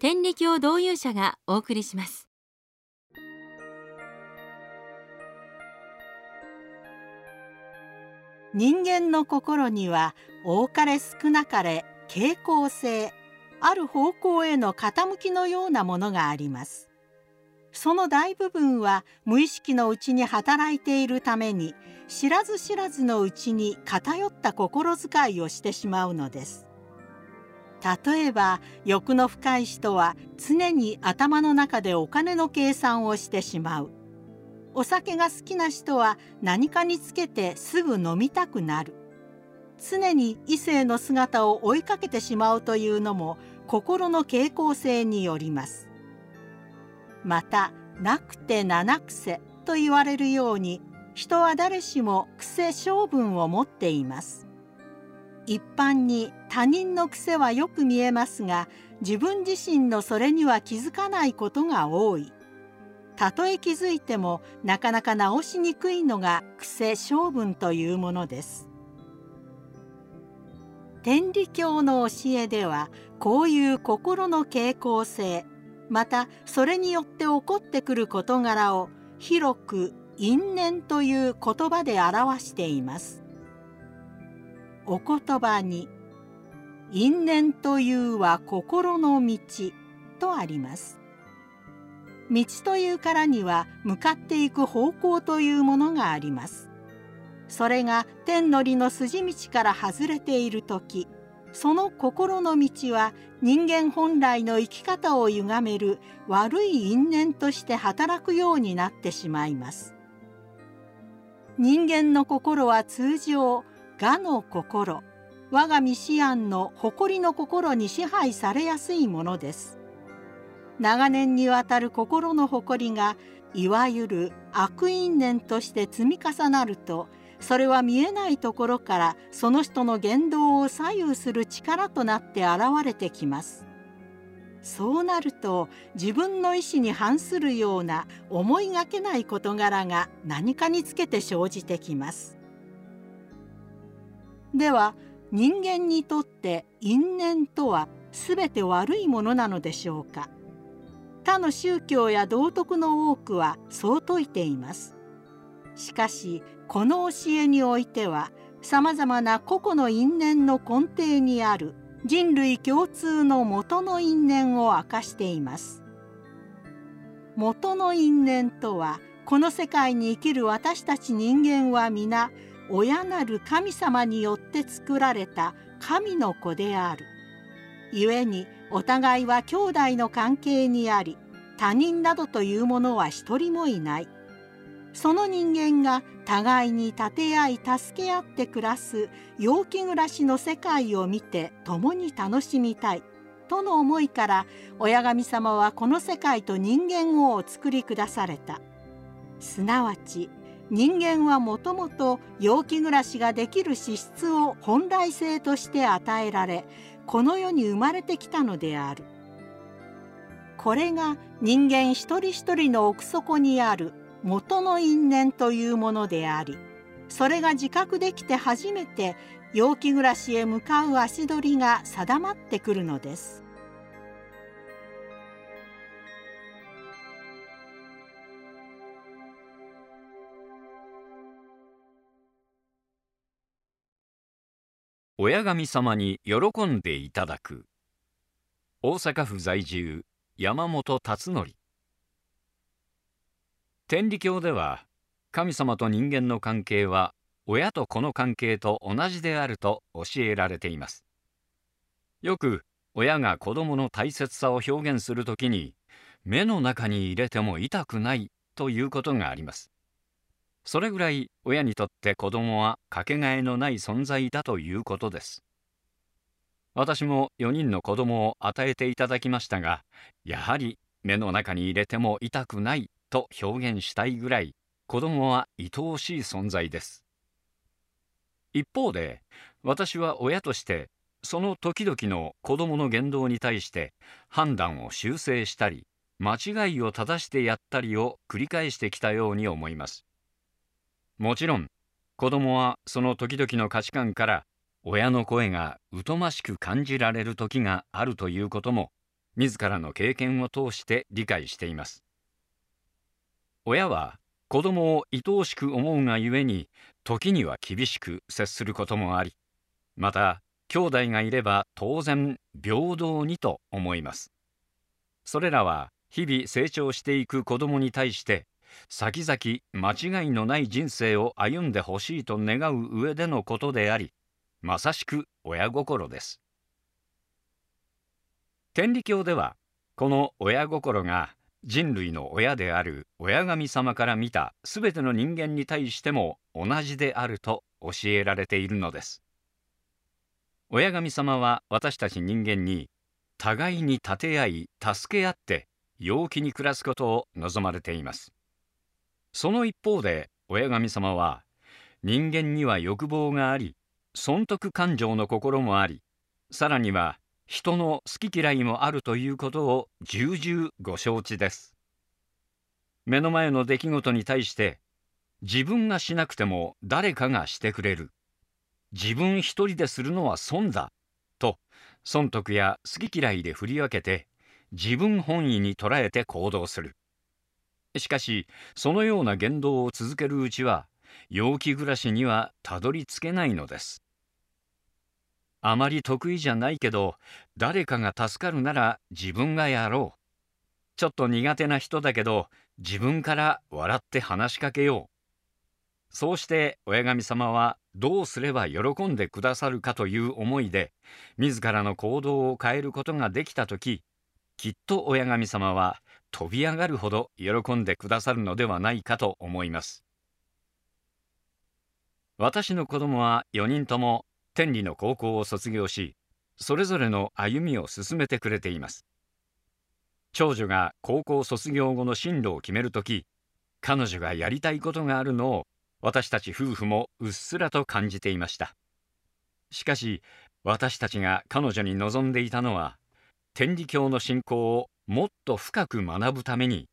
天理教導遊者がお送りします。人間の心には多かれ少なかれ傾向性ある方向への傾きのようなものがあります。その大部分は無意識のうちに働いているために知らず知らずのうちに偏った心遣いをしてしまうのです。例えば欲の深い人は常に頭の中でお金の計算をしてしまう。お酒が好きな人は何かにつけてすぐ飲みたくなる。常に異性の姿を追いかけてしまうというのも心の傾向性によります。またなくて七癖と言われるように人は誰しも癖性分を持っています。一般に他人の癖はよく見えますが自分自身のそれには気づかないことが多い。たとえ気づいてもなかなか直しにくいのが癖性分というものです。天理教の教えではこういう心の傾向性またそれによって起こってくる事柄を広く因縁という言葉で表しています。お言葉に因縁というは心の道とあります。道というからには向かっていく方向というものがあります。それが天の理の筋道から外れている時その心の道は人間本来の生き方を歪める悪い因縁として働くようになってしまいます。人間の心は通常我の心。我が身思案の誇りの心に支配されやすいものです。長年にわたる心の誇りがいわゆる悪因縁として積み重なるとそれは見えないところからその人の言動を左右する力となって現れてきます。そうなると自分の意思に反するような思いがけない事柄が何かにつけて生じてきます。では人間にとって因縁とは全て悪いものなのでしょうか？他の宗教や道徳の多くはそう説いています。しかしこの教えにおいてはさまざまな個々の因縁の根底にある人類共通の元の因縁を明かしています。元の因縁とはこの世界に生きる私たち人間は皆親なる神様によって作られた神の子である。故にお互いは兄弟の関係にあり他人などというものは一人もいない。その人間が互いに立て合い助け合って暮らす陽気暮らしの世界を見て共に楽しみたいとの思いから親神様はこの世界と人間をお作りくだされた。すなわち人間はもともと陽気暮らしができる資質を本来性として与えられこの世に生まれてきたのであるこれが人間一人一人の奥底にある元の因縁というものでありそれが自覚できて初めて陽気暮らしへ向かう足取りが定まってくるのです。親神様に喜んでいただく。大阪府在住山本達則天理教では神様と人間の関係は親と子の関係と同じであると教えられています。よく親が子供の大切さを表現するときに目の中に入れても痛くないということがあります。それぐらい親にとって子供はかけがえのない存在だということです。私も4人の子供を与えていただきましたがやはり目の中に入れても痛くないと表現したいぐらい子供は愛おしい存在です。一方で私は親としてその時々の子供の言動に対して判断を修正したり間違いを正してやったりを繰り返してきたように思います。もちろん子供はその時々の価値観から親の声が疎ましく感じられる時があるということも自らの経験を通して理解しています。親は子供を愛おしく思うがゆえに時には厳しく接することもありまた兄弟がいれば当然平等にと思います。それらは日々成長していく子供に対して先々間違いのない人生を歩んでほしいと願う上でのことでありまさしく親心です。天理教ではこの親心が人類の親である親神様から見たすべての人間に対しても同じであると教えられているのです。親神様は私たち人間に互いに立て合い助け合って陽気に暮らすことを望まれています。その一方で親神様は人間には欲望があり損得感情の心もありさらには人の好き嫌いもあるということを重々ご承知です。目の前の出来事に対して自分がしなくても誰かがしてくれる。自分一人でするのは損だと損得や好き嫌いで振り分けて自分本位に捉えて行動する。しかしそのような言動を続けるうちは陽気暮らしにはたどり着けないのです。あまり得意じゃないけど誰かが助かるなら自分がやろう。ちょっと苦手な人だけど自分から笑って話しかけよう。そうして親神様はどうすれば喜んでくださるかという思いで自らの行動を変えることができた時きっと親神様は飛び上がるほど喜んでくださるのではないかと思います。私の子供は4人とも天理の高校を卒業しそれぞれの歩みを進めてくれています。長女が高校卒業後の進路を決める時彼女がやりたいことがあるのを私たち夫婦もうっすらと感じていました。しかし私たちが彼女に望んでいたのは天理教の信仰をもっと深く学ぶために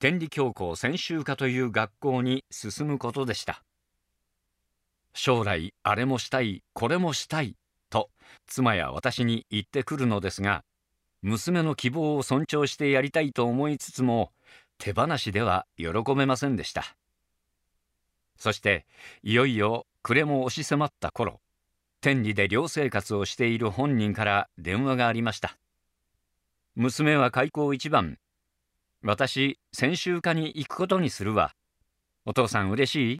天理教校専修科という学校に進むことでした。将来あれもしたいこれもしたいと妻や私に言ってくるのですが娘の希望を尊重してやりたいと思いつつも手放しでは喜べませんでした。そしていよいよ暮れも押し迫った頃天理で寮生活をしている本人から電話がありました。娘は開口一番。私先週課に行くことにするわ。お父さん嬉しい？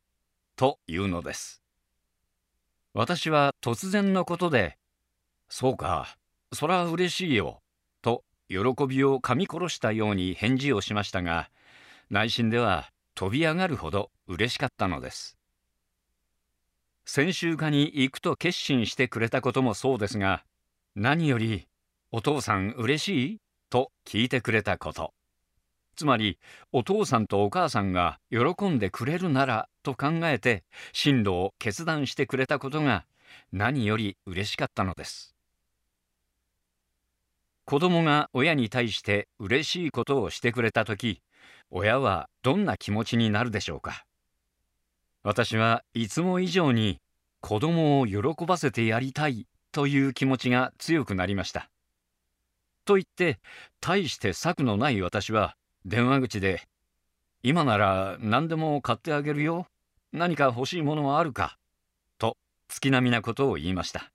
と言うのです。私は突然のことで「そうかそら嬉しいよ」と喜びを噛み殺したように返事をしましたが内心では飛び上がるほど嬉しかったのです。先週課に行くと決心してくれたこともそうですが何より「お父さん嬉しい?」と聞いてくれたこと。つまりお父さんとお母さんが喜んでくれるならと考えて進路を決断してくれたことが何より嬉しかったのです。子供が親に対して嬉しいことをしてくれた時親はどんな気持ちになるでしょうか。私はいつも以上に子供を喜ばせてやりたいという気持ちが強くなりました。と言って大して策のない私は電話口で「今なら何でも買ってあげるよ何か欲しいものはあるか?」と月並みなことを言いました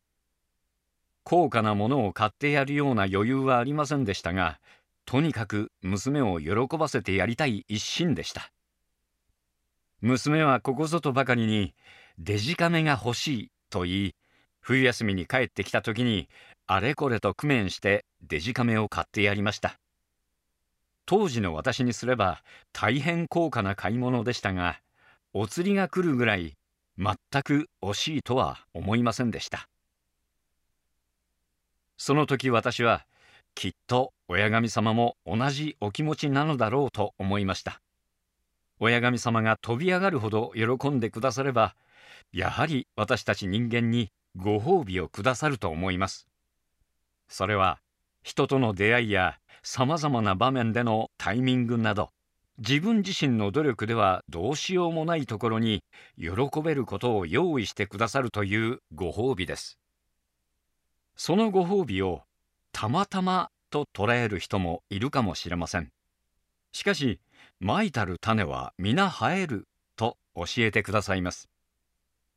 高価なものを買ってやるような余裕はありませんでしたがとにかく娘を喜ばせてやりたい一心でした娘はここぞとばかりに「デジカメが欲しい」と言い冬休みに帰ってきた時にあれこれと工面してデジカメを買ってやりました。当時の私にすれば大変高価な買い物でしたがお釣りが来るぐらい全く惜しいとは思いませんでした。その時私はきっと親神様も同じお気持ちなのだろうと思いました。親神様が飛び上がるほど喜んでくださればやはり私たち人間にご褒美をくださると思います。それは人との出会いやさまざまな場面でのタイミングなど自分自身の努力ではどうしようもないところに喜べることを用意してくださるというご褒美です。そのご褒美をたまたまと捉える人もいるかもしれません。しかしまいたる種は皆生えると教えてくださいます。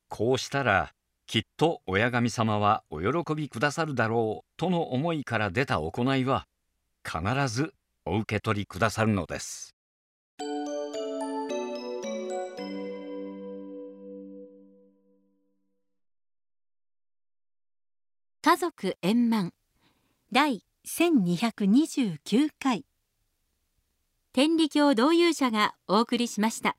こうしたらきっと親神様はお喜びくださるだろうとの思いから出た行いは必ずお受け取りくださるのです。家族円満。第1229回。天理教導遊者がお送りしました。